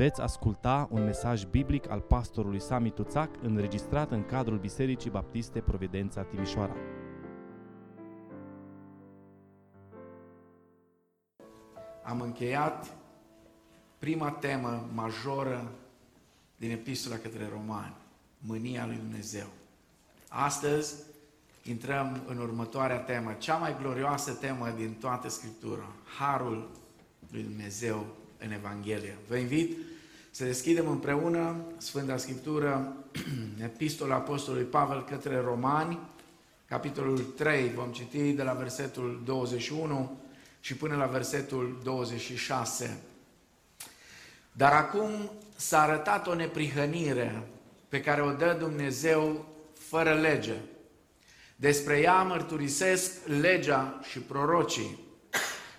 Veți asculta un mesaj biblic al pastorului Sami Tuțac înregistrat în cadrul Bisericii Baptiste Providența Timișoara. Am încheiat prima temă majoră din Epistola către Romani, mânia lui Dumnezeu. Astăzi intrăm în următoarea temă, cea mai glorioasă temă din toată Scriptura, Harul lui Dumnezeu în Evanghelie. Vă invit să deschidem împreună Sfânta Scriptură, Epistola Apostolului Pavel către Romani, capitolul 3, vom citi de la versetul 21 și până la versetul 26. Dar acum s-a arătat o neprihănire pe care o dă Dumnezeu fără lege. Despre ea mărturisesc legea și prorocii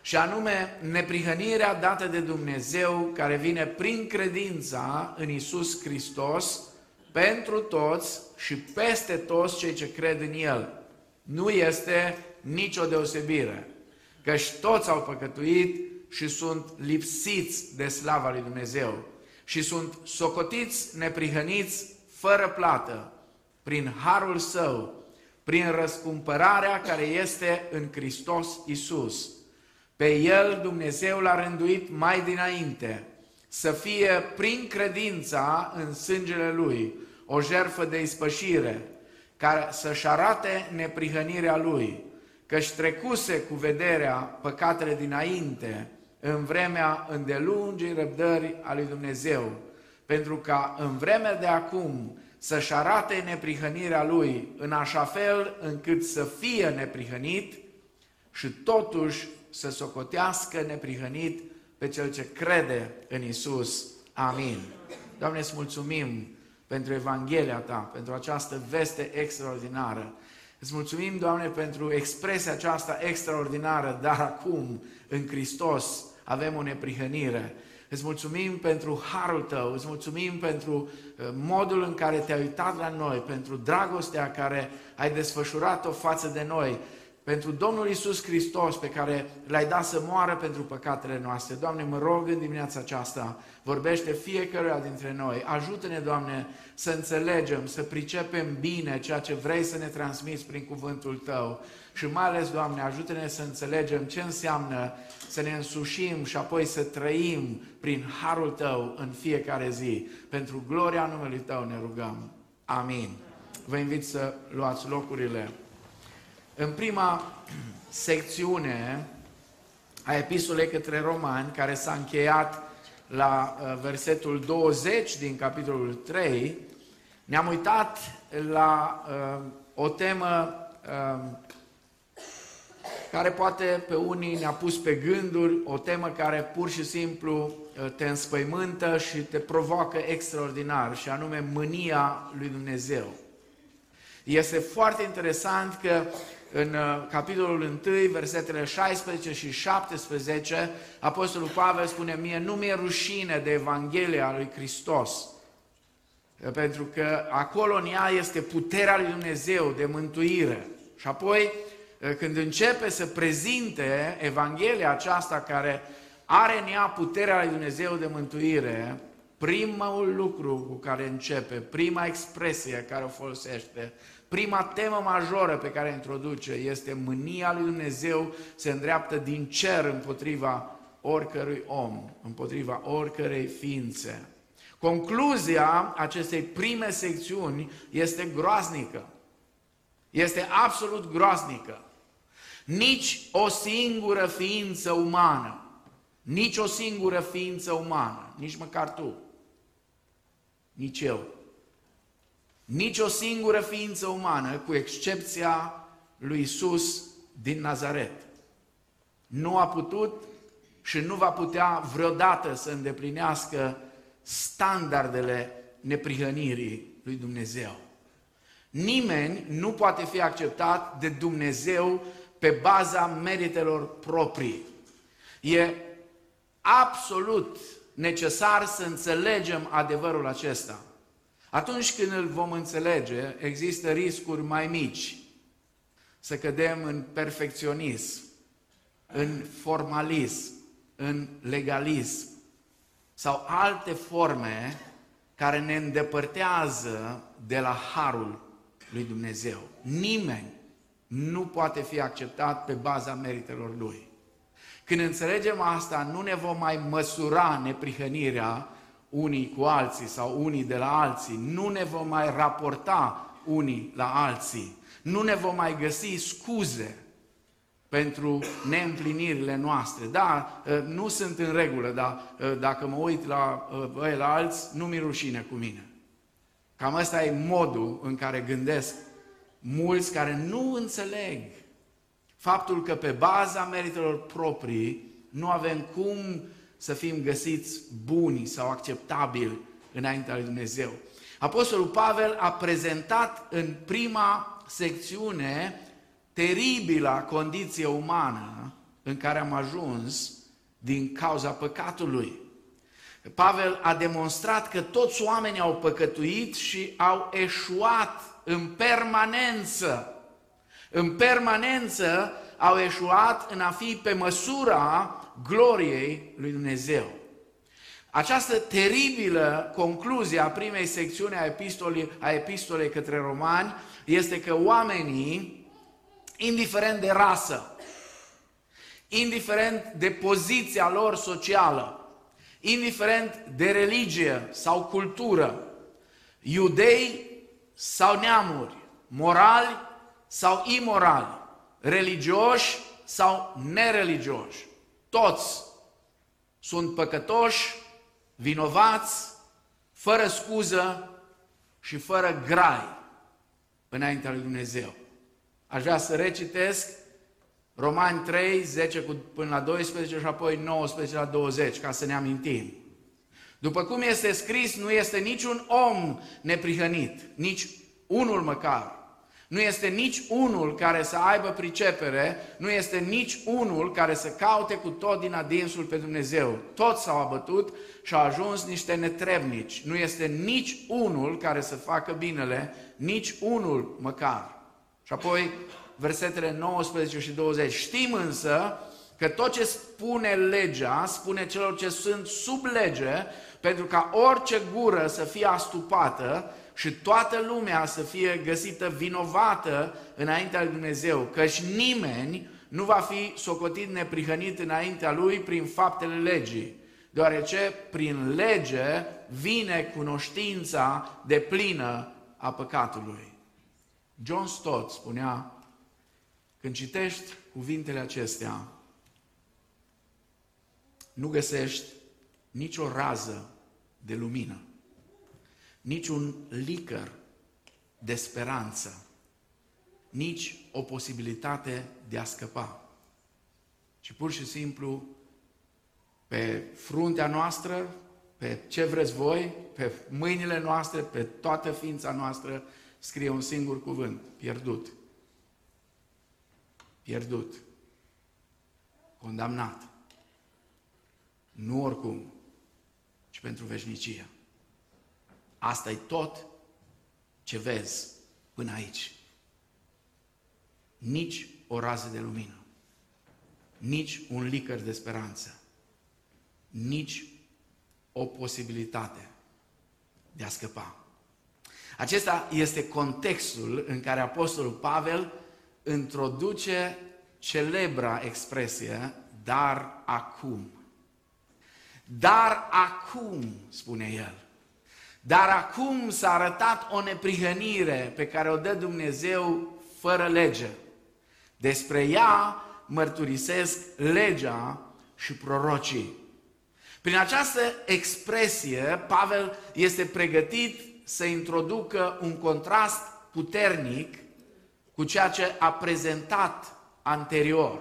și anume neprihănirea dată de Dumnezeu care vine prin credința în Isus Hristos pentru toți și peste toți cei ce cred în El. Nu este nicio deosebire, căci toți au păcătuit și sunt lipsiți de slava lui Dumnezeu și sunt socotiți neprihăniți fără plată prin harul său, prin răscumpărarea care este în Hristos Isus pe el Dumnezeu l-a rânduit mai dinainte să fie prin credința în sângele lui o jertfă de ispășire, care să-și arate neprihănirea lui, că-și trecuse cu vederea păcatele dinainte în vremea îndelungii răbdări a lui Dumnezeu, pentru ca în vremea de acum să-și arate neprihănirea lui în așa fel încât să fie neprihănit și totuși să socotească neprihănit pe cel ce crede în Isus. Amin. Doamne, îți mulțumim pentru Evanghelia Ta, pentru această veste extraordinară. Îți mulțumim, Doamne, pentru expresia aceasta extraordinară, dar acum, în Hristos, avem o neprihănire. Îți mulțumim pentru harul Tău, îți mulțumim pentru uh, modul în care Te-ai uitat la noi, pentru dragostea care ai desfășurat-o față de noi pentru Domnul Isus Hristos pe care l-ai dat să moară pentru păcatele noastre. Doamne, mă rog în dimineața aceasta, vorbește fiecăruia dintre noi. Ajută-ne, Doamne, să înțelegem, să pricepem bine ceea ce vrei să ne transmiți prin cuvântul Tău. Și mai ales, Doamne, ajută-ne să înțelegem ce înseamnă să ne însușim și apoi să trăim prin harul Tău în fiecare zi. Pentru gloria numelui Tău ne rugăm. Amin. Vă invit să luați locurile. În prima secțiune a epistolei către romani, care s-a încheiat la uh, versetul 20 din capitolul 3, ne-am uitat la uh, o temă uh, care poate pe unii ne-a pus pe gânduri, o temă care pur și simplu uh, te înspăimântă și te provoacă extraordinar, și anume mânia lui Dumnezeu. Este foarte interesant că în uh, capitolul 1, versetele 16 și 17, Apostolul Pavel spune mie, nu mi-e rușine de Evanghelia lui Hristos, pentru că acolo în ea este puterea lui Dumnezeu de mântuire. Și apoi, uh, când începe să prezinte Evanghelia aceasta care are în ea puterea lui Dumnezeu de mântuire, primul lucru cu care începe, prima expresie care o folosește, Prima temă majoră pe care o introduce este mânia lui Dumnezeu se îndreaptă din cer împotriva oricărui om, împotriva oricărei ființe. Concluzia acestei prime secțiuni este groaznică. Este absolut groaznică. Nici o singură ființă umană, nici o singură ființă umană, nici măcar tu, nici eu, nici o singură ființă umană, cu excepția lui Isus din Nazaret, nu a putut și nu va putea vreodată să îndeplinească standardele neprihănirii lui Dumnezeu. Nimeni nu poate fi acceptat de Dumnezeu pe baza meritelor proprii. E absolut necesar să înțelegem adevărul acesta. Atunci când îl vom înțelege, există riscuri mai mici să cădem în perfecționism, în formalism, în legalism, sau alte forme care ne îndepărtează de la harul lui Dumnezeu. Nimeni nu poate fi acceptat pe baza meritelor lui. Când înțelegem asta, nu ne vom mai măsura neprihănirea unii cu alții sau unii de la alții, nu ne vom mai raporta unii la alții, nu ne vom mai găsi scuze pentru neîmplinirile noastre. Da, ă, nu sunt în regulă, dar ă, dacă mă uit la, ă, la alții, nu mi rușine cu mine. Cam ăsta e modul în care gândesc mulți care nu înțeleg faptul că pe baza meritelor proprii nu avem cum să fim găsiți buni sau acceptabili înaintea lui Dumnezeu. Apostolul Pavel a prezentat în prima secțiune teribila condiție umană în care am ajuns din cauza păcatului. Pavel a demonstrat că toți oamenii au păcătuit și au eșuat în permanență. În permanență au eșuat în a fi pe măsura gloriei lui Dumnezeu. Această teribilă concluzie a primei secțiuni a epistolei, a epistolei către romani este că oamenii, indiferent de rasă, indiferent de poziția lor socială, indiferent de religie sau cultură, iudei sau neamuri, morali sau imorali, religioși sau nereligioși, toți sunt păcătoși, vinovați, fără scuză și fără grai înaintea lui Dumnezeu. Aș vrea să recitesc Romani 3, 10 până la 12 și apoi 19 la 20, ca să ne amintim. După cum este scris, nu este niciun om neprihănit, nici unul măcar. Nu este nici unul care să aibă pricepere, nu este nici unul care să caute cu tot din adinsul pe Dumnezeu. Toți s-au abătut și au ajuns niște netrebnici. Nu este nici unul care să facă binele, nici unul măcar. Și apoi versetele 19 și 20. Știm însă că tot ce spune legea, spune celor ce sunt sub lege, pentru ca orice gură să fie astupată și toată lumea să fie găsită vinovată înaintea lui Dumnezeu, căci nimeni nu va fi socotit neprihănit înaintea lui prin faptele legii, deoarece prin lege vine cunoștința de plină a păcatului. John Stott spunea, când citești cuvintele acestea, nu găsești nicio rază de lumină, niciun licăr de speranță, nici o posibilitate de a scăpa, ci pur și simplu pe fruntea noastră, pe ce vreți voi, pe mâinile noastre, pe toată ființa noastră, scrie un singur cuvânt, pierdut. Pierdut. Condamnat. Nu oricum, ci pentru veșnicia. Asta e tot ce vezi până aici. Nici o rază de lumină, nici un licăr de speranță, nici o posibilitate de a scăpa. Acesta este contextul în care Apostolul Pavel introduce celebra expresie, dar acum. Dar acum, spune el. Dar acum s-a arătat o neprihănire pe care o dă Dumnezeu fără lege. Despre ea mărturisesc legea și prorocii. Prin această expresie, Pavel este pregătit să introducă un contrast puternic cu ceea ce a prezentat anterior.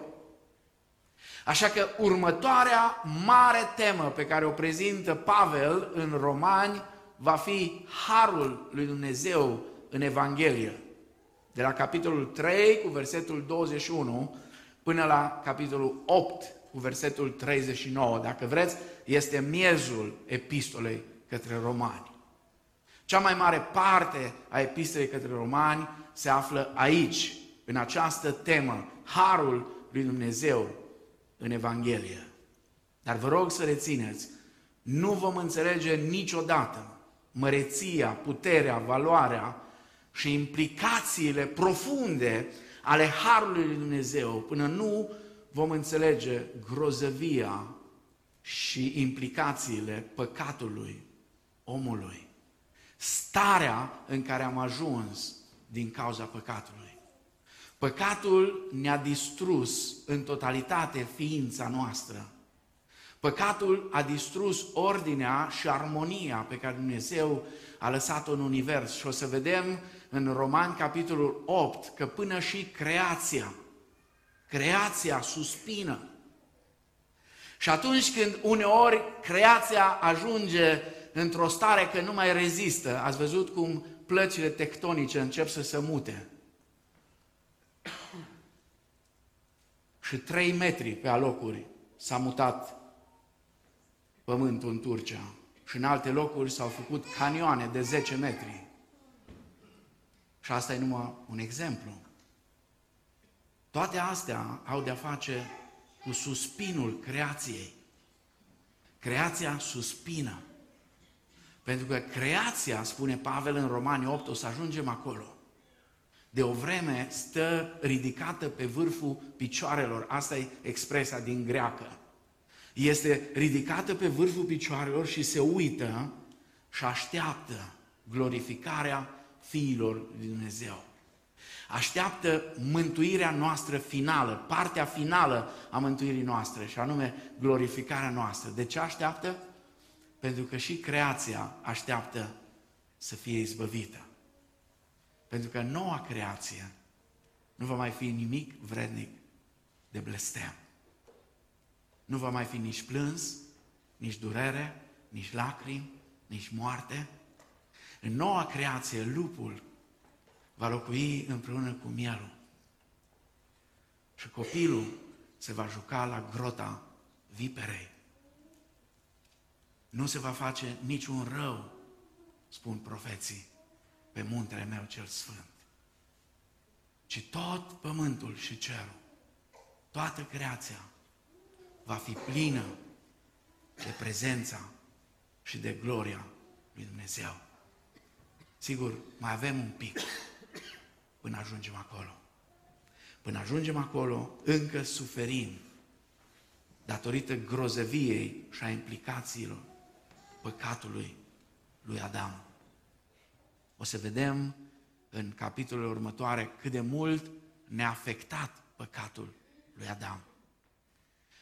Așa că următoarea mare temă pe care o prezintă Pavel în Romani va fi harul lui Dumnezeu în Evanghelie. De la capitolul 3 cu versetul 21 până la capitolul 8 cu versetul 39. Dacă vreți, este miezul epistolei către romani. Cea mai mare parte a epistolei către romani se află aici, în această temă, harul lui Dumnezeu în Evanghelie. Dar vă rog să rețineți, nu vom înțelege niciodată măreția, puterea, valoarea și implicațiile profunde ale Harului lui Dumnezeu până nu vom înțelege grozăvia și implicațiile păcatului omului. Starea în care am ajuns din cauza păcatului. Păcatul ne-a distrus în totalitate ființa noastră. Păcatul a distrus ordinea și armonia pe care Dumnezeu a lăsat-o în univers. Și o să vedem în Roman, capitolul 8, că până și creația, creația suspină. Și atunci când uneori creația ajunge într-o stare că nu mai rezistă, ați văzut cum plăcile tectonice încep să se mute. Și trei metri pe alocuri s-a mutat pământul în Turcia. Și în alte locuri s-au făcut canioane de 10 metri. Și asta e numai un exemplu. Toate astea au de-a face cu suspinul creației. Creația suspină. Pentru că creația, spune Pavel în Romani 8, o să ajungem acolo. De o vreme stă ridicată pe vârful picioarelor. Asta e expresia din greacă. Este ridicată pe vârful picioarelor și se uită și așteaptă glorificarea fiilor lui Dumnezeu. Așteaptă mântuirea noastră finală, partea finală a mântuirii noastre, și anume glorificarea noastră. De ce așteaptă? Pentru că și creația așteaptă să fie izbăvită. Pentru că noua creație nu va mai fi nimic vrednic de blestem. Nu va mai fi nici plâns, nici durere, nici lacrimi, nici moarte, în noua creație, lupul va locui împreună cu mielul. Și copilul se va juca la grota viperei. Nu se va face niciun rău, spun profeții, pe muntele meu cel sfânt. Ci tot pământul și cerul, toată creația, va fi plină de prezența și de gloria lui Dumnezeu. Sigur, mai avem un pic până ajungem acolo. Până ajungem acolo, încă suferim datorită grozăviei și a implicațiilor păcatului lui Adam. O să vedem în capitolele următoare cât de mult ne-a afectat păcatul lui Adam.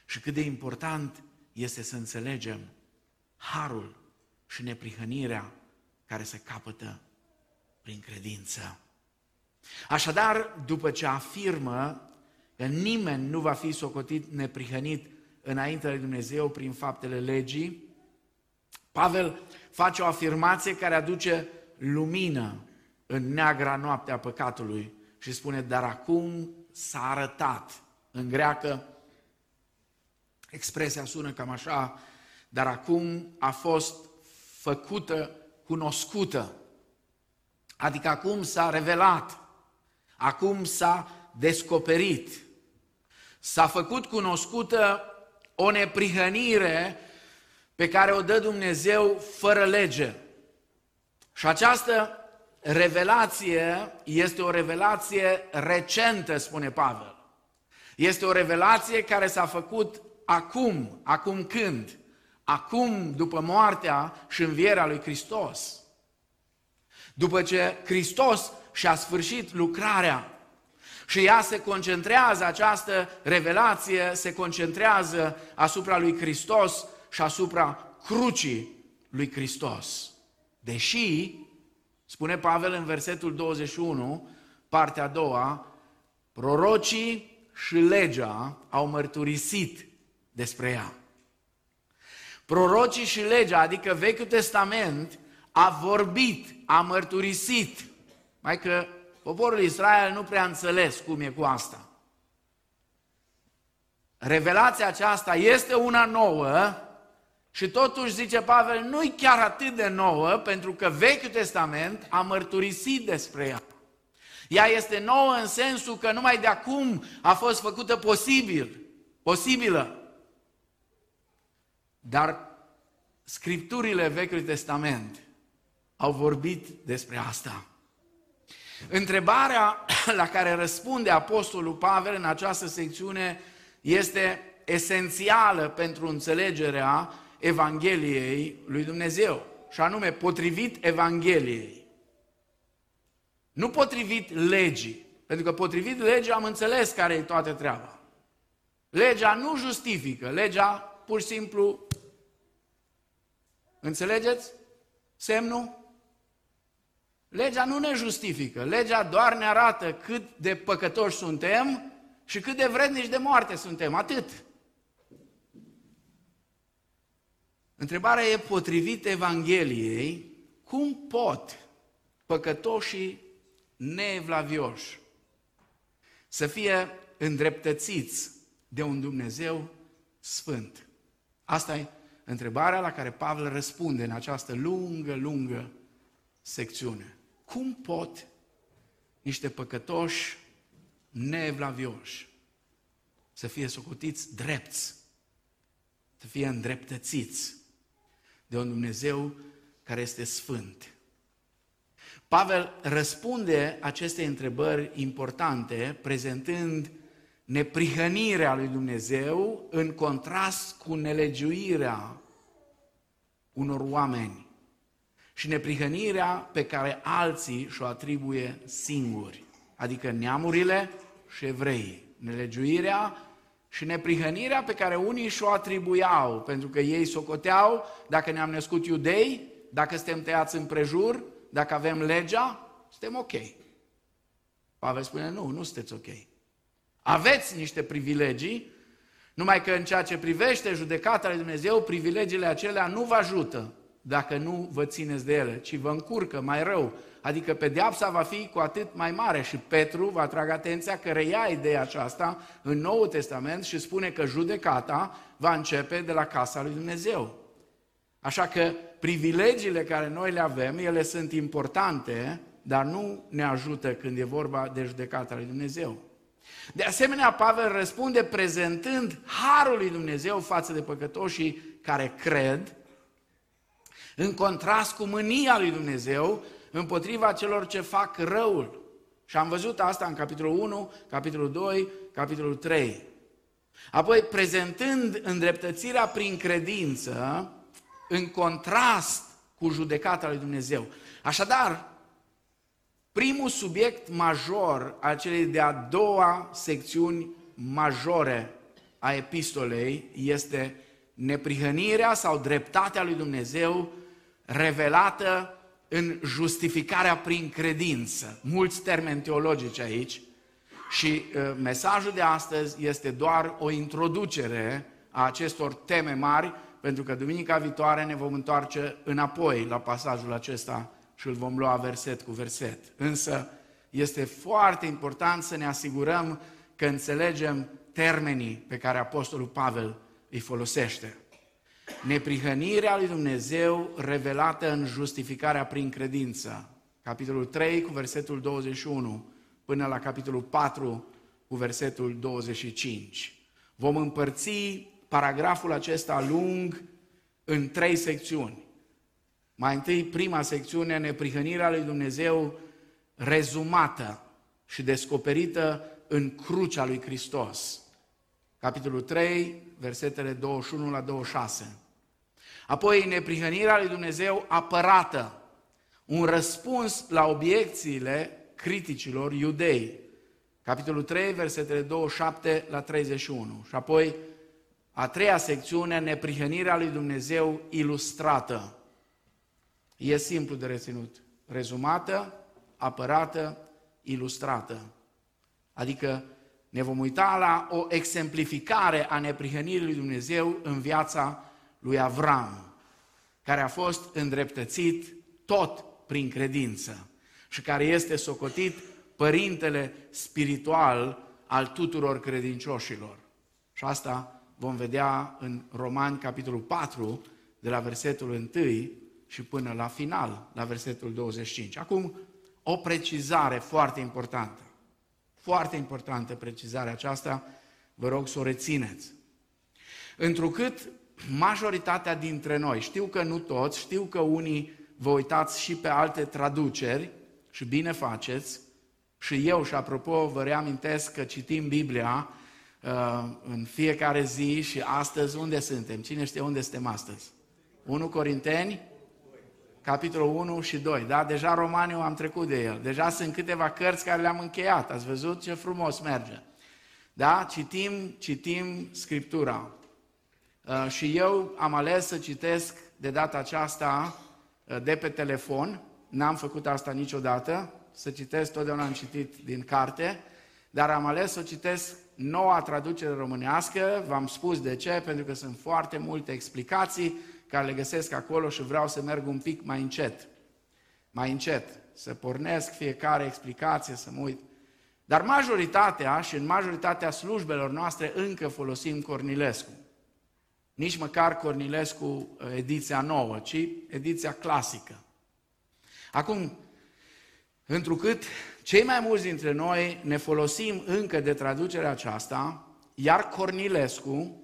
Și cât de important este să înțelegem harul și neprihănirea care se capătă prin credință. Așadar, după ce afirmă că nimeni nu va fi socotit neprihănit înainte lui Dumnezeu prin faptele legii, Pavel face o afirmație care aduce lumină în neagra noapte a păcatului și spune, dar acum s-a arătat. În greacă, expresia sună cam așa, dar acum a fost făcută cunoscută. Adică acum s-a revelat, acum s-a descoperit, s-a făcut cunoscută o neprihănire pe care o dă Dumnezeu fără lege. Și această revelație este o revelație recentă, spune Pavel. Este o revelație care s-a făcut acum, acum când? Acum, după moartea și învierea lui Hristos. După ce Hristos și-a sfârșit lucrarea și ea se concentrează, această revelație se concentrează asupra lui Hristos și asupra crucii lui Hristos. Deși, spune Pavel în versetul 21, partea a doua, prorocii și legea au mărturisit despre ea. Prorocii și legea, adică Vechiul Testament, a vorbit, a mărturisit. Mai că poporul Israel nu prea înțeles cum e cu asta. Revelația aceasta este una nouă și totuși, zice Pavel, nu-i chiar atât de nouă, pentru că Vechiul Testament a mărturisit despre ea. Ea este nouă în sensul că numai de acum a fost făcută posibil, posibilă. Dar Scripturile Vechiului Testament au vorbit despre asta. Întrebarea la care răspunde Apostolul Pavel în această secțiune este esențială pentru înțelegerea Evangheliei lui Dumnezeu, și anume potrivit Evangheliei. Nu potrivit legii, pentru că potrivit legii am înțeles care e toată treaba. Legea nu justifică, legea pur și simplu, înțelegeți semnul? Legea nu ne justifică, legea doar ne arată cât de păcătoși suntem și cât de vrednici de moarte suntem, atât. Întrebarea e potrivit Evangheliei, cum pot păcătoșii neevlavioși să fie îndreptățiți de un Dumnezeu sfânt? Asta e întrebarea la care Pavel răspunde în această lungă, lungă secțiune. Cum pot niște păcătoși neevlavioși să fie socotiți drepți, să fie îndreptățiți de un Dumnezeu care este sfânt. Pavel răspunde aceste întrebări importante prezentând neprihănirea lui Dumnezeu în contrast cu nelegiuirea unor oameni și neprihănirea pe care alții și-o atribuie singuri, adică neamurile și evreii. Nelegiuirea și neprihănirea pe care unii și-o atribuiau, pentru că ei socoteau, dacă ne-am născut iudei, dacă suntem tăiați în prejur, dacă avem legea, suntem ok. Pavel spune, nu, nu sunteți ok. Aveți niște privilegii, numai că în ceea ce privește judecata lui Dumnezeu, privilegiile acelea nu vă ajută dacă nu vă țineți de ele, ci vă încurcă mai rău. Adică pedeapsa va fi cu atât mai mare și Petru va atrage atenția că reia ideea aceasta în Noul Testament și spune că judecata va începe de la casa lui Dumnezeu. Așa că privilegiile care noi le avem, ele sunt importante, dar nu ne ajută când e vorba de judecata lui Dumnezeu. De asemenea, Pavel răspunde prezentând harul lui Dumnezeu față de păcătoșii care cred în contrast cu mânia lui Dumnezeu împotriva celor ce fac răul. Și am văzut asta în capitolul 1, capitolul 2, capitolul 3. Apoi, prezentând îndreptățirea prin credință, în contrast cu judecata lui Dumnezeu. Așadar, primul subiect major al celei de-a doua secțiuni majore a epistolei este neprihănirea sau dreptatea lui Dumnezeu revelată în justificarea prin credință. Mulți termeni teologici aici și uh, mesajul de astăzi este doar o introducere a acestor teme mari, pentru că duminica viitoare ne vom întoarce înapoi la pasajul acesta și îl vom lua verset cu verset. Însă este foarte important să ne asigurăm că înțelegem termenii pe care Apostolul Pavel îi folosește neprihănirea lui Dumnezeu revelată în justificarea prin credință. Capitolul 3 cu versetul 21 până la capitolul 4 cu versetul 25. Vom împărți paragraful acesta lung în trei secțiuni. Mai întâi, prima secțiune, neprihănirea lui Dumnezeu rezumată și descoperită în crucea lui Hristos. Capitolul 3, versetele 21 la 26. Apoi, neprihănirea lui Dumnezeu apărată, un răspuns la obiecțiile criticilor iudei. Capitolul 3, versetele 27 la 31. Și apoi, a treia secțiune, neprihănirea lui Dumnezeu ilustrată. E simplu de reținut. Rezumată, apărată, ilustrată. Adică ne vom uita la o exemplificare a neprihănirii lui Dumnezeu în viața lui Avram, care a fost îndreptățit tot prin credință și care este socotit părintele spiritual al tuturor credincioșilor. Și asta vom vedea în Romani, capitolul 4, de la versetul 1 și până la final, la versetul 25. Acum, o precizare foarte importantă. Foarte importantă precizarea aceasta, vă rog să o rețineți. Întrucât majoritatea dintre noi, știu că nu toți, știu că unii vă uitați și pe alte traduceri și bine faceți, și eu, și apropo, vă reamintesc că citim Biblia uh, în fiecare zi și astăzi unde suntem? Cine știe unde suntem astăzi? 1 Corinteni, capitolul 1 și 2. Da? Deja Romaniu am trecut de el. Deja sunt câteva cărți care le-am încheiat. Ați văzut ce frumos merge. Da? Citim, citim Scriptura. Uh, și eu am ales să citesc de data aceasta uh, de pe telefon. N-am făcut asta niciodată. Să citesc, totdeauna am citit din carte. Dar am ales să citesc noua traducere românească. V-am spus de ce, pentru că sunt foarte multe explicații care le găsesc acolo și vreau să merg un pic mai încet. Mai încet. Să pornesc fiecare explicație, să mă uit. Dar majoritatea și în majoritatea slujbelor noastre încă folosim Cornilescu. Nici măcar Cornilescu uh, ediția nouă, ci ediția clasică. Acum, întrucât cei mai mulți dintre noi ne folosim încă de traducerea aceasta, iar Cornilescu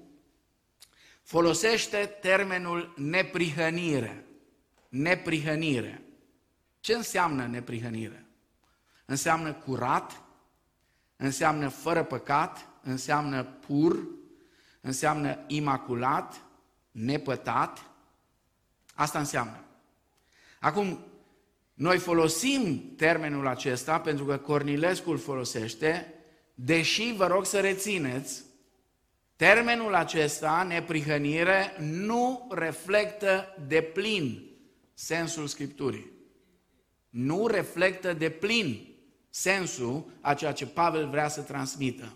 folosește termenul neprihănire. Neprihănire. Ce înseamnă neprihănire? Înseamnă curat, înseamnă fără păcat, înseamnă pur, înseamnă imaculat, nepătat. Asta înseamnă. Acum, noi folosim termenul acesta pentru că Cornilescu îl folosește, deși vă rog să rețineți Termenul acesta, neprihănire, nu reflectă de plin sensul Scripturii. Nu reflectă de plin sensul a ceea ce Pavel vrea să transmită.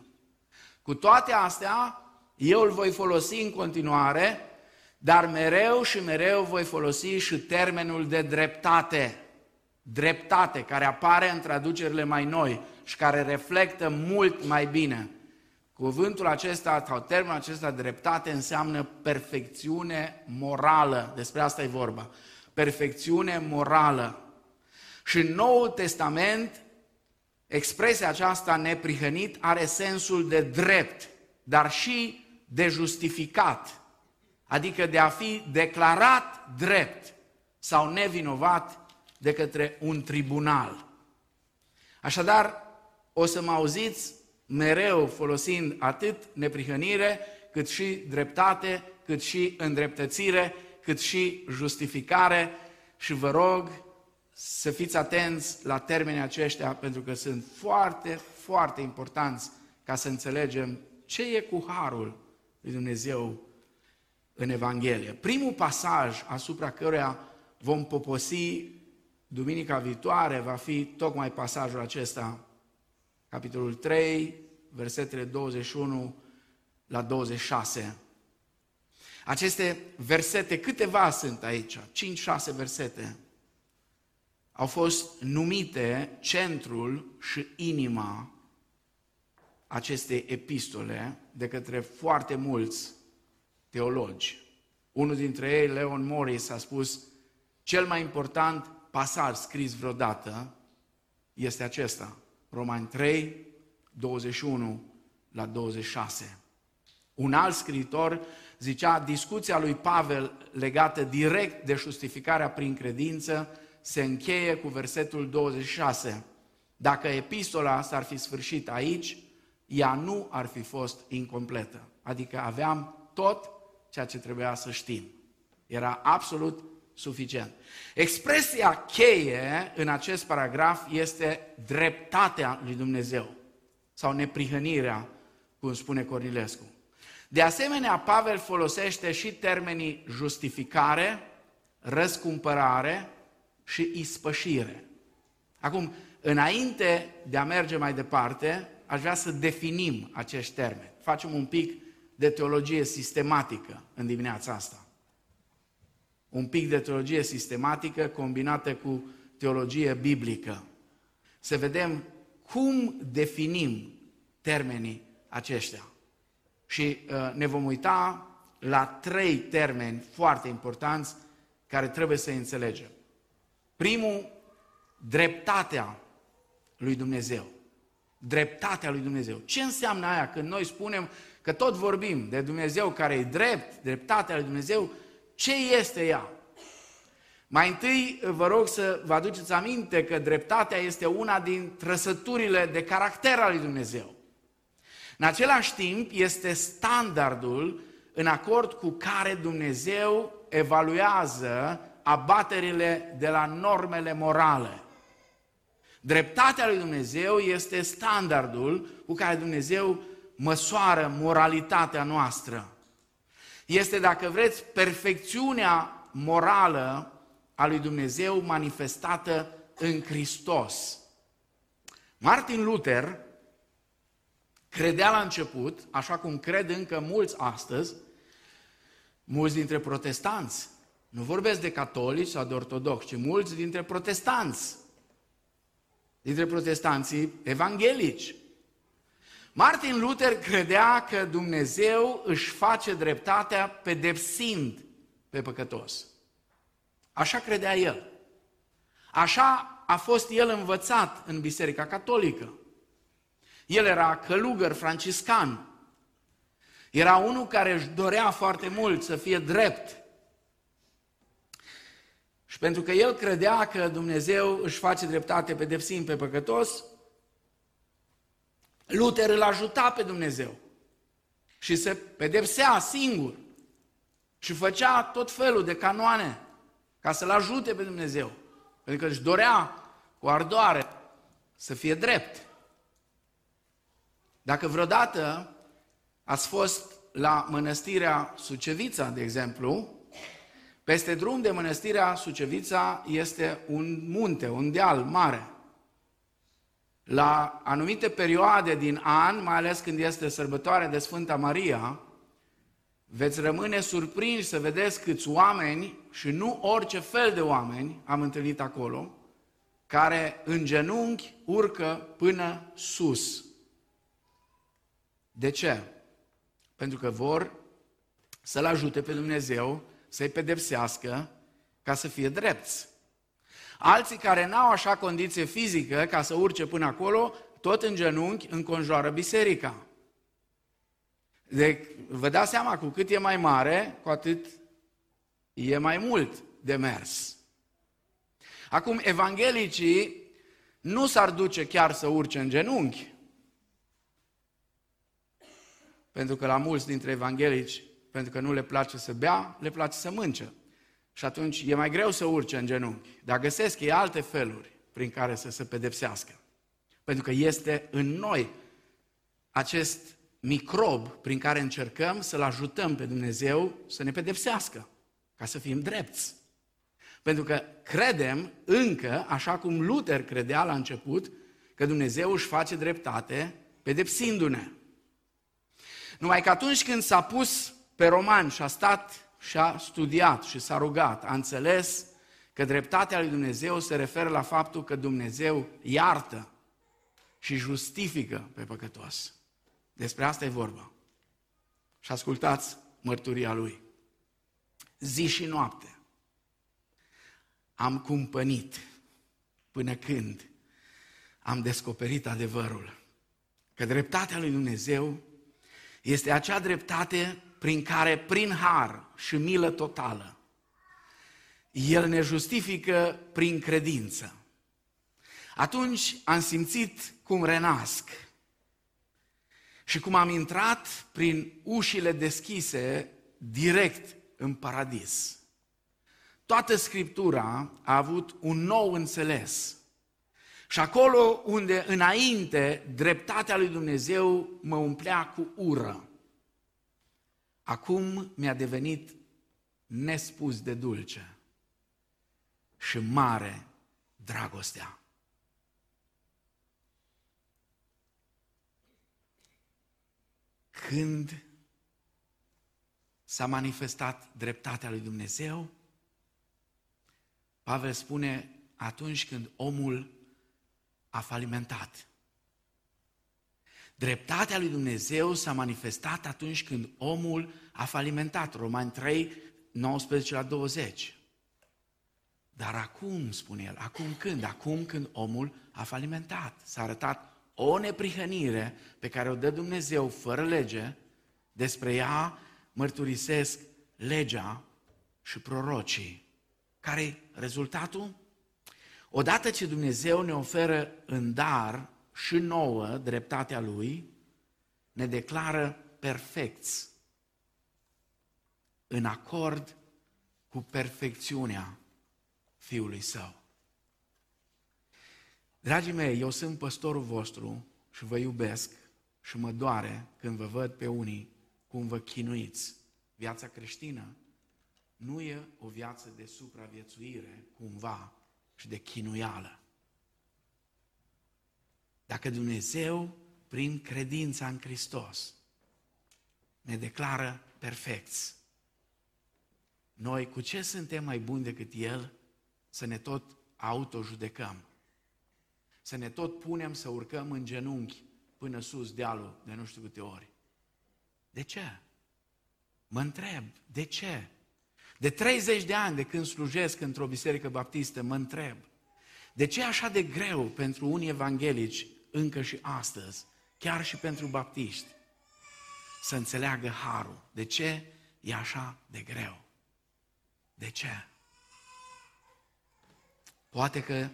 Cu toate astea, eu îl voi folosi în continuare, dar mereu și mereu voi folosi și termenul de dreptate. Dreptate, care apare în traducerile mai noi și care reflectă mult mai bine Cuvântul acesta sau termenul acesta dreptate înseamnă perfecțiune morală. Despre asta e vorba. Perfecțiune morală. Și în Noul Testament, expresia aceasta neprihănit are sensul de drept, dar și de justificat. Adică de a fi declarat drept sau nevinovat de către un tribunal. Așadar, o să mă auziți mereu folosind atât neprihănire, cât și dreptate, cât și îndreptățire, cât și justificare și vă rog să fiți atenți la termenii aceștia pentru că sunt foarte, foarte importanți ca să înțelegem ce e cu harul lui Dumnezeu în Evanghelie. Primul pasaj asupra căruia vom poposi duminica viitoare va fi tocmai pasajul acesta capitolul 3, versetele 21 la 26. Aceste versete, câteva sunt aici, 5-6 versete, au fost numite centrul și inima acestei epistole de către foarte mulți teologi. Unul dintre ei, Leon Morris, a spus, cel mai important pasaj scris vreodată este acesta, Romani 3, 21 la 26. Un alt scriitor zicea, discuția lui Pavel legată direct de justificarea prin credință se încheie cu versetul 26. Dacă epistola s-ar fi sfârșit aici, ea nu ar fi fost incompletă. Adică aveam tot ceea ce trebuia să știm. Era absolut suficient. Expresia cheie în acest paragraf este dreptatea lui Dumnezeu sau neprihănirea, cum spune Cornilescu. De asemenea, Pavel folosește și termenii justificare, răscumpărare și ispășire. Acum, înainte de a merge mai departe, aș vrea să definim acești termeni. Facem un pic de teologie sistematică în dimineața asta un pic de teologie sistematică combinată cu teologie biblică. Să vedem cum definim termenii aceștia. Și uh, ne vom uita la trei termeni foarte importanți care trebuie să înțelegem. Primul, dreptatea lui Dumnezeu. Dreptatea lui Dumnezeu. Ce înseamnă aia când noi spunem că tot vorbim de Dumnezeu care e drept, dreptatea lui Dumnezeu, ce este ea? Mai întâi vă rog să vă aduceți aminte că dreptatea este una din trăsăturile de caracter al lui Dumnezeu. În același timp este standardul în acord cu care Dumnezeu evaluează abaterile de la normele morale. Dreptatea lui Dumnezeu este standardul cu care Dumnezeu măsoară moralitatea noastră. Este, dacă vreți, perfecțiunea morală a lui Dumnezeu manifestată în Hristos. Martin Luther credea la început, așa cum cred încă mulți astăzi, mulți dintre protestanți, nu vorbesc de catolici sau de ortodoxi, ci mulți dintre protestanți, dintre protestanții evanghelici. Martin Luther credea că Dumnezeu își face dreptatea pedepsind pe păcătos. Așa credea el. Așa a fost el învățat în Biserica Catolică. El era călugăr franciscan. Era unul care își dorea foarte mult să fie drept. Și pentru că el credea că Dumnezeu își face dreptate pedepsind pe păcătos, Luther îl ajuta pe Dumnezeu și se pedepsea singur și făcea tot felul de canoane ca să-l ajute pe Dumnezeu. Pentru că își dorea cu ardoare să fie drept. Dacă vreodată ați fost la mănăstirea Sucevița, de exemplu, peste drum de mănăstirea Sucevița este un munte, un deal mare. La anumite perioade din an, mai ales când este sărbătoarea de Sfânta Maria, veți rămâne surprinși să vedeți câți oameni, și nu orice fel de oameni am întâlnit acolo, care în genunchi urcă până sus. De ce? Pentru că vor să-L ajute pe Dumnezeu să-i pedepsească ca să fie drepți. Alții care n-au așa condiție fizică ca să urce până acolo, tot în genunchi înconjoară biserica. De, vă dați seama, cu cât e mai mare, cu atât e mai mult de mers. Acum, evanghelicii nu s-ar duce chiar să urce în genunchi, pentru că la mulți dintre evanghelici, pentru că nu le place să bea, le place să mânce. Și atunci e mai greu să urce în genunchi. Dar găsesc ei alte feluri prin care să se pedepsească. Pentru că este în noi acest microb prin care încercăm să-L ajutăm pe Dumnezeu să ne pedepsească, ca să fim drepți. Pentru că credem încă, așa cum Luther credea la început, că Dumnezeu își face dreptate pedepsindu-ne. Numai că atunci când s-a pus pe roman și a stat și a studiat și s-a rugat, a înțeles că dreptatea lui Dumnezeu se referă la faptul că Dumnezeu iartă și justifică pe păcătos. Despre asta e vorba. Și ascultați mărturia lui. Zi și noapte am cumpănit până când am descoperit adevărul. Că dreptatea lui Dumnezeu este acea dreptate prin care, prin har și milă totală, El ne justifică prin credință. Atunci am simțit cum renasc și cum am intrat prin ușile deschise direct în paradis. Toată Scriptura a avut un nou înțeles. Și acolo unde înainte dreptatea lui Dumnezeu mă umplea cu ură, acum mi-a devenit nespus de dulce și mare dragostea. Când s-a manifestat dreptatea lui Dumnezeu, Pavel spune atunci când omul a falimentat. Dreptatea lui Dumnezeu s-a manifestat atunci când omul a falimentat. Romani 3, 19 la 20. Dar acum, spune el, acum când? Acum când omul a falimentat. S-a arătat o neprihănire pe care o dă Dumnezeu fără lege Despre ea mărturisesc legea și prorocii. care e rezultatul? Odată ce Dumnezeu ne oferă în dar și nouă dreptatea Lui, ne declară perfecți, în acord cu perfecțiunea Fiului Său. Dragii mei, eu sunt păstorul vostru și vă iubesc și mă doare când vă văd pe unii cum vă chinuiți. Viața creștină nu e o viață de supraviețuire, cumva, și de chinuială. Dacă Dumnezeu, prin credința în Hristos, ne declară perfecți, noi cu ce suntem mai buni decât El să ne tot autojudecăm? Să ne tot punem să urcăm în genunchi până sus dealul de nu știu câte ori. De ce? Mă întreb, de ce? De 30 de ani de când slujesc într-o biserică baptistă, mă întreb, de ce e așa de greu pentru unii evanghelici, încă și astăzi, chiar și pentru baptiști, să înțeleagă harul? De ce e așa de greu? De ce? Poate că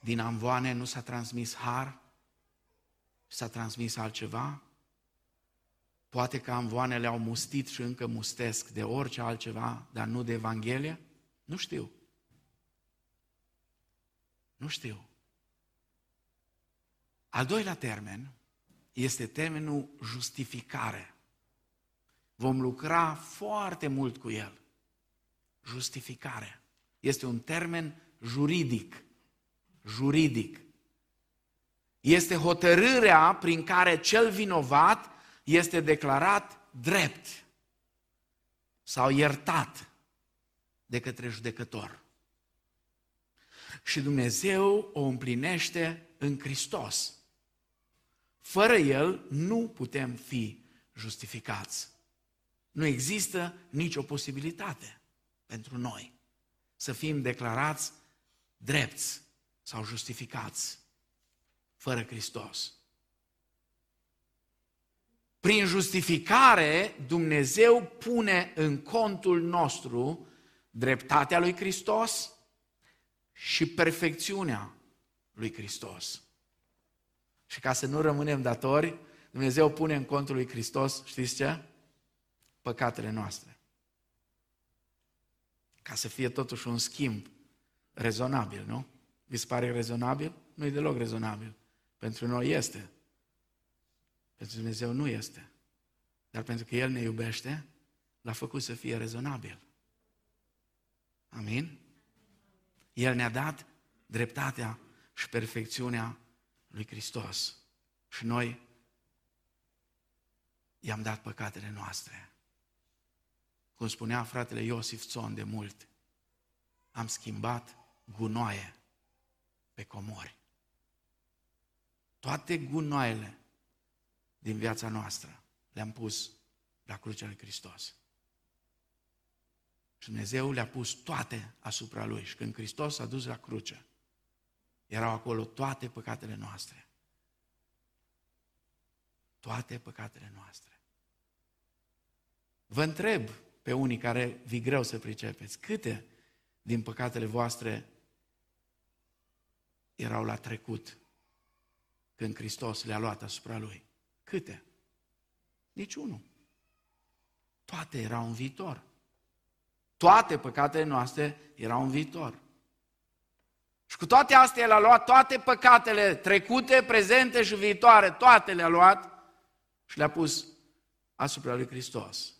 din amvoane nu s-a transmis har, s-a transmis altceva, Poate că amvoanele au mustit și încă mustesc de orice altceva, dar nu de Evanghelie? Nu știu. Nu știu. Al doilea termen este termenul justificare. Vom lucra foarte mult cu el. Justificare. Este un termen juridic. Juridic. Este hotărârea prin care cel vinovat este declarat drept sau iertat de către judecător. Și Dumnezeu o împlinește în Hristos. Fără El nu putem fi justificați. Nu există nicio posibilitate pentru noi să fim declarați drepți sau justificați fără Hristos. Prin justificare, Dumnezeu pune în contul nostru dreptatea lui Hristos și perfecțiunea lui Hristos. Și ca să nu rămânem datori, Dumnezeu pune în contul lui Hristos, știți ce? Păcatele noastre. Ca să fie totuși un schimb rezonabil, nu? Vi se pare rezonabil? Nu e deloc rezonabil. Pentru noi este. Pentru Dumnezeu nu este. Dar pentru că El ne iubește, l-a făcut să fie rezonabil. Amin? El ne-a dat dreptatea și perfecțiunea lui Hristos. Și noi i-am dat păcatele noastre. Cum spunea fratele Iosif Țon de mult, am schimbat gunoaie pe comori. Toate gunoaiele din viața noastră le-am pus la crucea lui Hristos. Și Dumnezeu le-a pus toate asupra Lui. Și când Hristos s-a dus la cruce, erau acolo toate păcatele noastre. Toate păcatele noastre. Vă întreb pe unii care vi greu să pricepeți, câte din păcatele voastre erau la trecut când Hristos le-a luat asupra Lui? Câte? Niciunul. Toate erau în viitor. Toate păcatele noastre erau în viitor. Și cu toate astea el a luat toate păcatele trecute, prezente și viitoare, toate le-a luat și le-a pus asupra lui Hristos.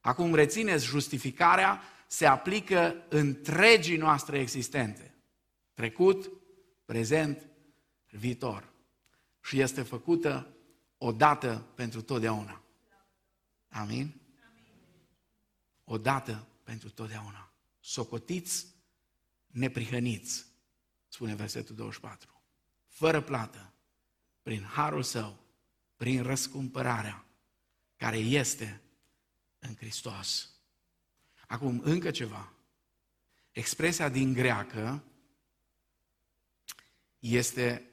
Acum rețineți, justificarea se aplică întregii noastre existente. Trecut, prezent, viitor. Și este făcută o dată pentru totdeauna. Amin? O dată pentru totdeauna. Socotiți, neprihăniți, spune versetul 24. Fără plată, prin harul său, prin răscumpărarea care este în Hristos. Acum, încă ceva. Expresia din greacă este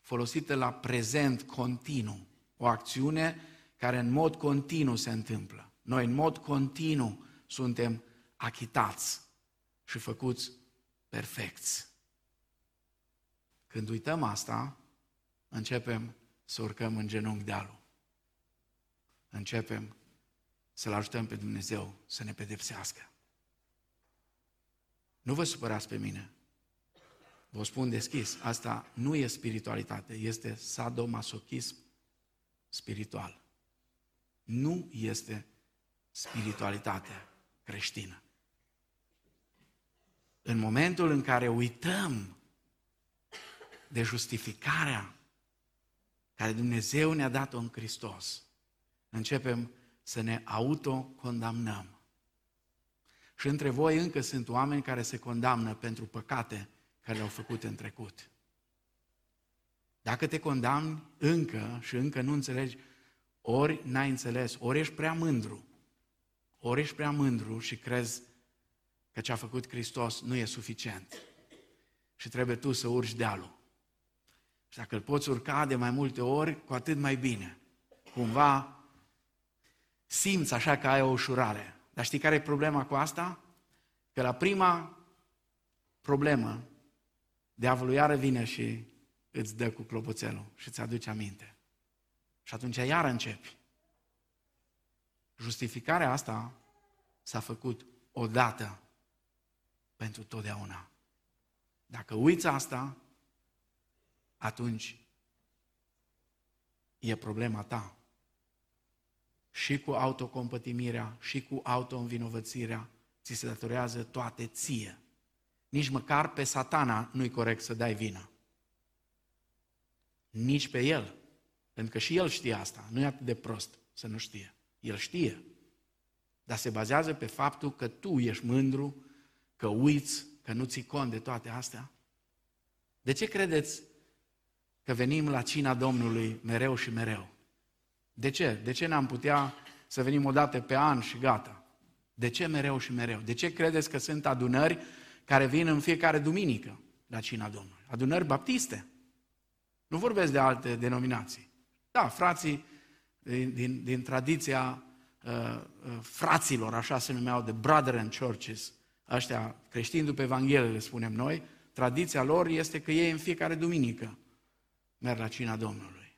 folosită la prezent continuu o acțiune care în mod continuu se întâmplă. Noi în mod continuu suntem achitați și făcuți perfecți. Când uităm asta, începem să urcăm în genunchi dealul. Începem să-L ajutăm pe Dumnezeu să ne pedepsească. Nu vă supărați pe mine. Vă spun deschis, asta nu e spiritualitate, este sadomasochism spiritual. Nu este spiritualitate creștină. În momentul în care uităm de justificarea care Dumnezeu ne-a dat-o în Hristos, începem să ne autocondamnăm. Și între voi încă sunt oameni care se condamnă pentru păcate care le-au făcut în trecut. Dacă te condamni încă și încă nu înțelegi, ori n-ai înțeles, ori ești prea mândru, ori ești prea mândru și crezi că ce a făcut Hristos nu e suficient și trebuie tu să urci dealul. Și dacă îl poți urca de mai multe ori, cu atât mai bine. Cumva simți așa că ai o ușurare. Dar știi care e problema cu asta? Că la prima problemă, diavolul iară vine și îți dă cu clopoțelul și îți aduce aminte. Și atunci iară începi. Justificarea asta s-a făcut odată pentru totdeauna. Dacă uiți asta, atunci e problema ta. Și cu autocompătimirea, și cu autoînvinovățirea, ți se datorează toate ție. Nici măcar pe satana nu-i corect să dai vina. Nici pe el. Pentru că și el știe asta. Nu e atât de prost să nu știe. El știe. Dar se bazează pe faptul că tu ești mândru, că uiți, că nu ții cont de toate astea. De ce credeți că venim la cina Domnului mereu și mereu. De ce? De ce n-am putea să venim o dată pe an și gata? De ce mereu și mereu? De ce credeți că sunt adunări care vin în fiecare duminică la cina Domnului? Adunări baptiste. Nu vorbesc de alte denominații. Da, frații din, din, din tradiția uh, uh, fraților, așa se numeau, de brethren churches, ăștia creștini după Evanghelie, le spunem noi, tradiția lor este că ei în fiecare duminică merg la cina Domnului.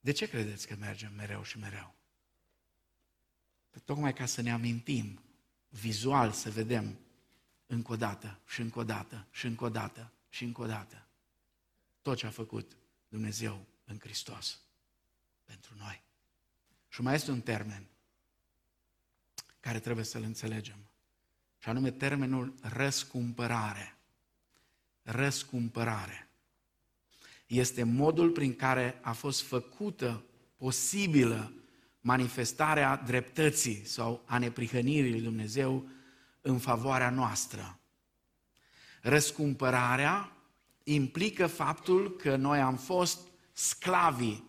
De ce credeți că mergem mereu și mereu? Tocmai ca să ne amintim, vizual să vedem încă o dată și încă o dată și încă o dată și încă o dată tot ce a făcut Dumnezeu în Hristos pentru noi. Și mai este un termen care trebuie să-l înțelegem, și anume termenul răscumpărare răscumpărare. Este modul prin care a fost făcută posibilă manifestarea dreptății sau a neprihănirii lui Dumnezeu în favoarea noastră. Răscumpărarea implică faptul că noi am fost sclavii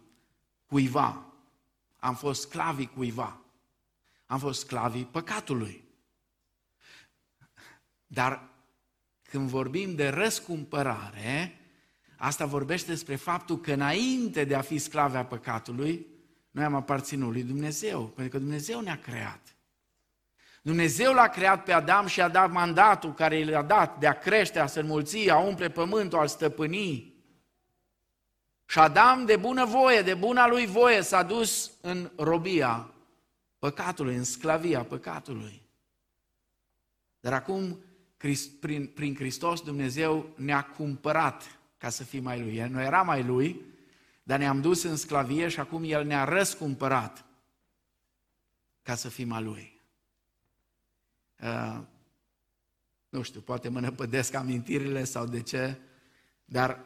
cuiva. Am fost sclavii cuiva. Am fost sclavii păcatului. Dar când vorbim de răscumpărare, asta vorbește despre faptul că înainte de a fi sclave a păcatului, noi am aparținut lui Dumnezeu, pentru că Dumnezeu ne-a creat. Dumnezeu l-a creat pe Adam și a dat mandatul care i-a dat de a crește, a se înmulți, a umple pământul, a stăpâni. Și Adam, de bună voie, de buna lui voie, s-a dus în robia păcatului, în sclavia păcatului. Dar acum prin, prin Hristos Dumnezeu ne-a cumpărat ca să fim mai Lui. Noi eram mai Lui, dar ne-am dus în sclavie și acum El ne-a răscumpărat ca să fim a Lui. Uh, nu știu, poate mă năpădesc amintirile sau de ce, dar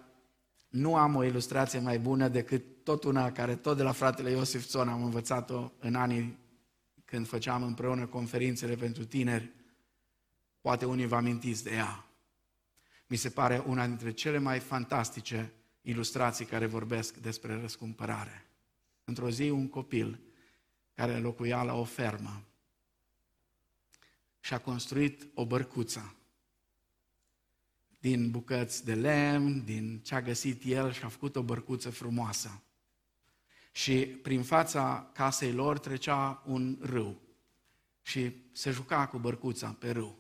nu am o ilustrație mai bună decât tot una care tot de la fratele Iosif Țon am învățat-o în anii când făceam împreună conferințele pentru tineri. Poate unii vă amintiți de ea. Mi se pare una dintre cele mai fantastice ilustrații care vorbesc despre răscumpărare. Într-o zi, un copil care locuia la o fermă și a construit o bărcuță din bucăți de lemn, din ce a găsit el și a făcut o bărcuță frumoasă. Și prin fața casei lor trecea un râu și se juca cu bărcuța pe râu.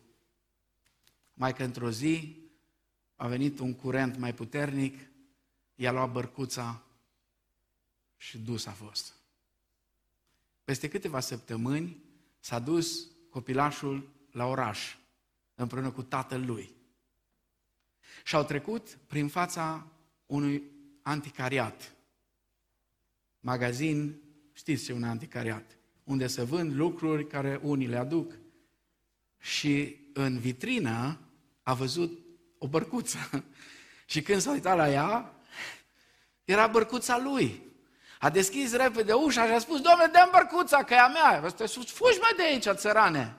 Mai că într-o zi a venit un curent mai puternic, i-a luat bărcuța și dus a fost. Peste câteva săptămâni s-a dus copilașul la oraș, împreună cu tatăl lui. Și au trecut prin fața unui anticariat. Magazin, știți ce un anticariat, unde se vând lucruri care unii le aduc. Și în vitrină a văzut o bărcuță. Și când s-a uitat la ea, era bărcuța lui. A deschis repede ușa și a spus, domnule, dă bărcuța, că e a mea. Asta fugi mai de aici, țărane.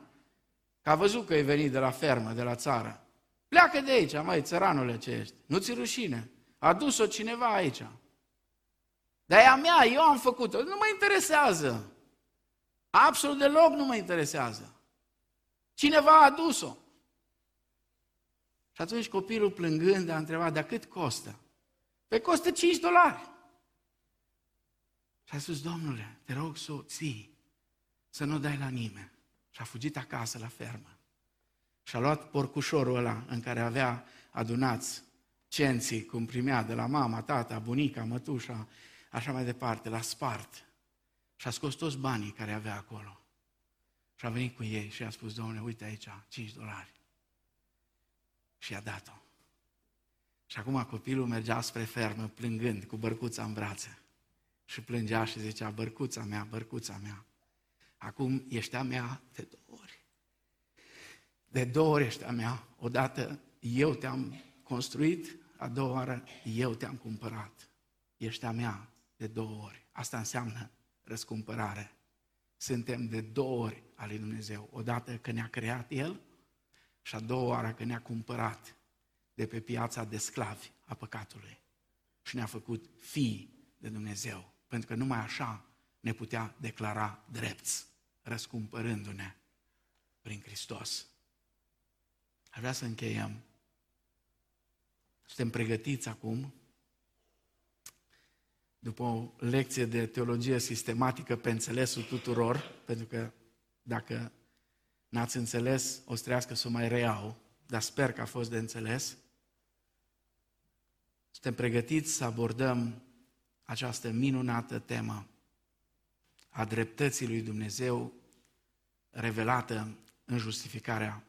Că a văzut că e venit de la fermă, de la țară. Pleacă de aici, mai țăranule ce ești. Nu ți rușine. A dus-o cineva aici. Dar e a mea, eu am făcut-o. Nu mă interesează. Absolut deloc nu mă interesează. Cineva a adus-o. Și atunci copilul plângând a întrebat, dar cât costă? Păi costă 5 dolari. Și a spus, domnule, te rog să o ții, să nu o dai la nimeni. Și a fugit acasă la fermă. Și a luat porcușorul ăla în care avea adunați cenții, cum primea de la mama, tata, bunica, mătușa, așa mai departe, la spart. Și a scos toți banii care avea acolo. Și a venit cu ei și a spus, domnule, uite aici, 5 dolari. Și a dat-o. Și acum copilul mergea spre fermă, plângând, cu bărcuța în brațe. Și plângea și zicea, bărcuța mea, bărcuța mea. Acum ești a mea de două ori. De două ori ești a mea. Odată eu te-am construit, a doua oară eu te-am cumpărat. Ești a mea de două ori. Asta înseamnă răscumpărare. Suntem de două ori ale lui Dumnezeu. Odată că ne-a creat El și a doua oară că ne-a cumpărat de pe piața de sclavi a păcatului. Și ne-a făcut fii de Dumnezeu. Pentru că numai așa ne putea declara drepți, răscumpărându-ne prin Hristos. Aș vrea să încheiem. Suntem pregătiți acum, după o lecție de teologie sistematică pe înțelesul tuturor, pentru că dacă n-ați înțeles, o să trească să o mai reiau, dar sper că a fost de înțeles. Suntem pregătiți să abordăm această minunată temă a dreptății lui Dumnezeu revelată în justificarea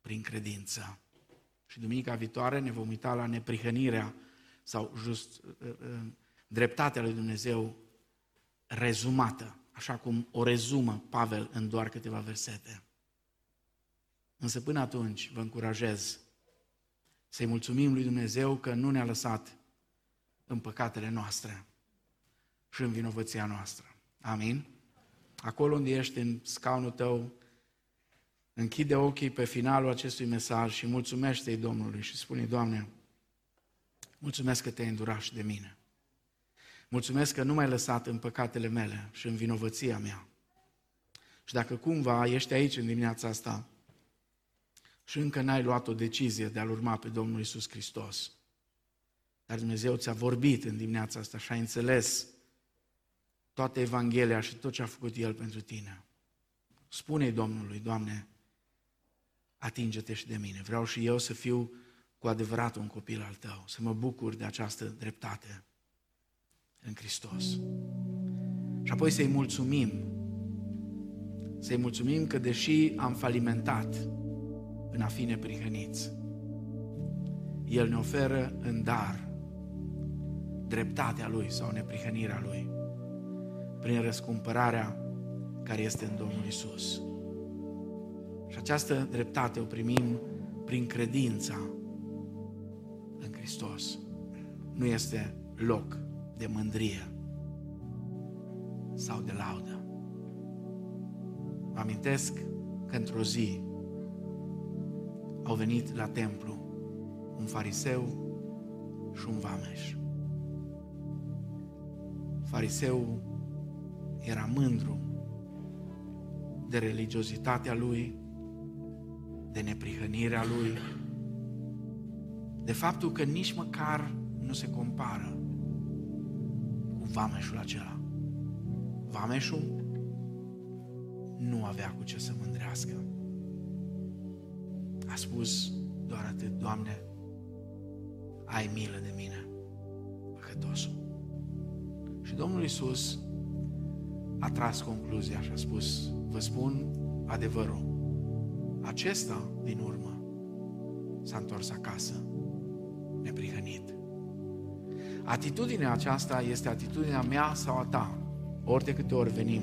prin credință. Și duminica viitoare ne vom uita la neprihănirea sau just, uh, uh, dreptatea lui Dumnezeu rezumată, așa cum o rezumă Pavel în doar câteva versete. Însă până atunci vă încurajez să-i mulțumim lui Dumnezeu că nu ne-a lăsat în păcatele noastre și în vinovăția noastră. Amin? Acolo unde ești în scaunul tău, închide ochii pe finalul acestui mesaj și mulțumește-i Domnului și spune, Doamne, mulțumesc că te-ai îndurat și de mine. Mulțumesc că nu m-ai lăsat în păcatele mele și în vinovăția mea. Și dacă cumva ești aici în dimineața asta și încă n-ai luat o decizie de a-L urma pe Domnul Isus Hristos, dar Dumnezeu ți-a vorbit în dimineața asta și ai înțeles toată Evanghelia și tot ce a făcut El pentru tine. Spune-i Domnului, Doamne, atinge-te și de mine. Vreau și eu să fiu cu adevărat un copil al Tău, să mă bucur de această dreptate în Hristos. Și apoi să-i mulțumim, să-i mulțumim că deși am falimentat în a fi neprihăniți, El ne oferă în dar dreptatea Lui sau neprihănirea Lui prin răscumpărarea care este în Domnul Isus. Și această dreptate o primim prin credința în Hristos. Nu este loc de mândrie sau de laudă. Mă amintesc că într-o zi au venit la templu un fariseu și un vameș. Fariseul era mândru de religiozitatea lui, de neprihănirea lui, de faptul că nici măcar nu se compară cu vameșul acela. Vameșul nu avea cu ce să mândrească. A spus doar atât, Doamne, ai milă de mine, păcătosul. Și Domnul Iisus a tras concluzia și a spus, vă spun adevărul, acesta din urmă s-a întors acasă, neprihănit. Atitudinea aceasta este atitudinea mea sau a ta, ori de câte ori venim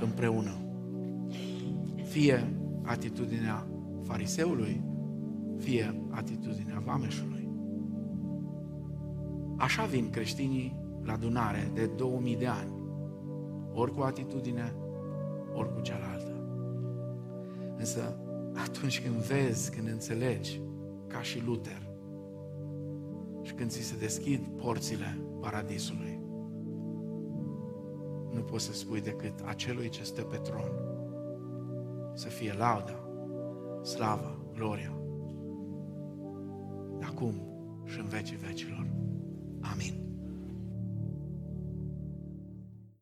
împreună. Fie atitudinea fariseului, fie atitudinea vameșului. Așa vin creștinii la adunare de 2000 de ani, ori cu atitudine, ori cu cealaltă. Însă, atunci când vezi, când înțelegi, ca și Luther, și când ți se deschid porțile paradisului, nu poți să spui decât acelui ce stă pe tron să fie lauda, slava, gloria, de acum și în vecii vecilor. Amin.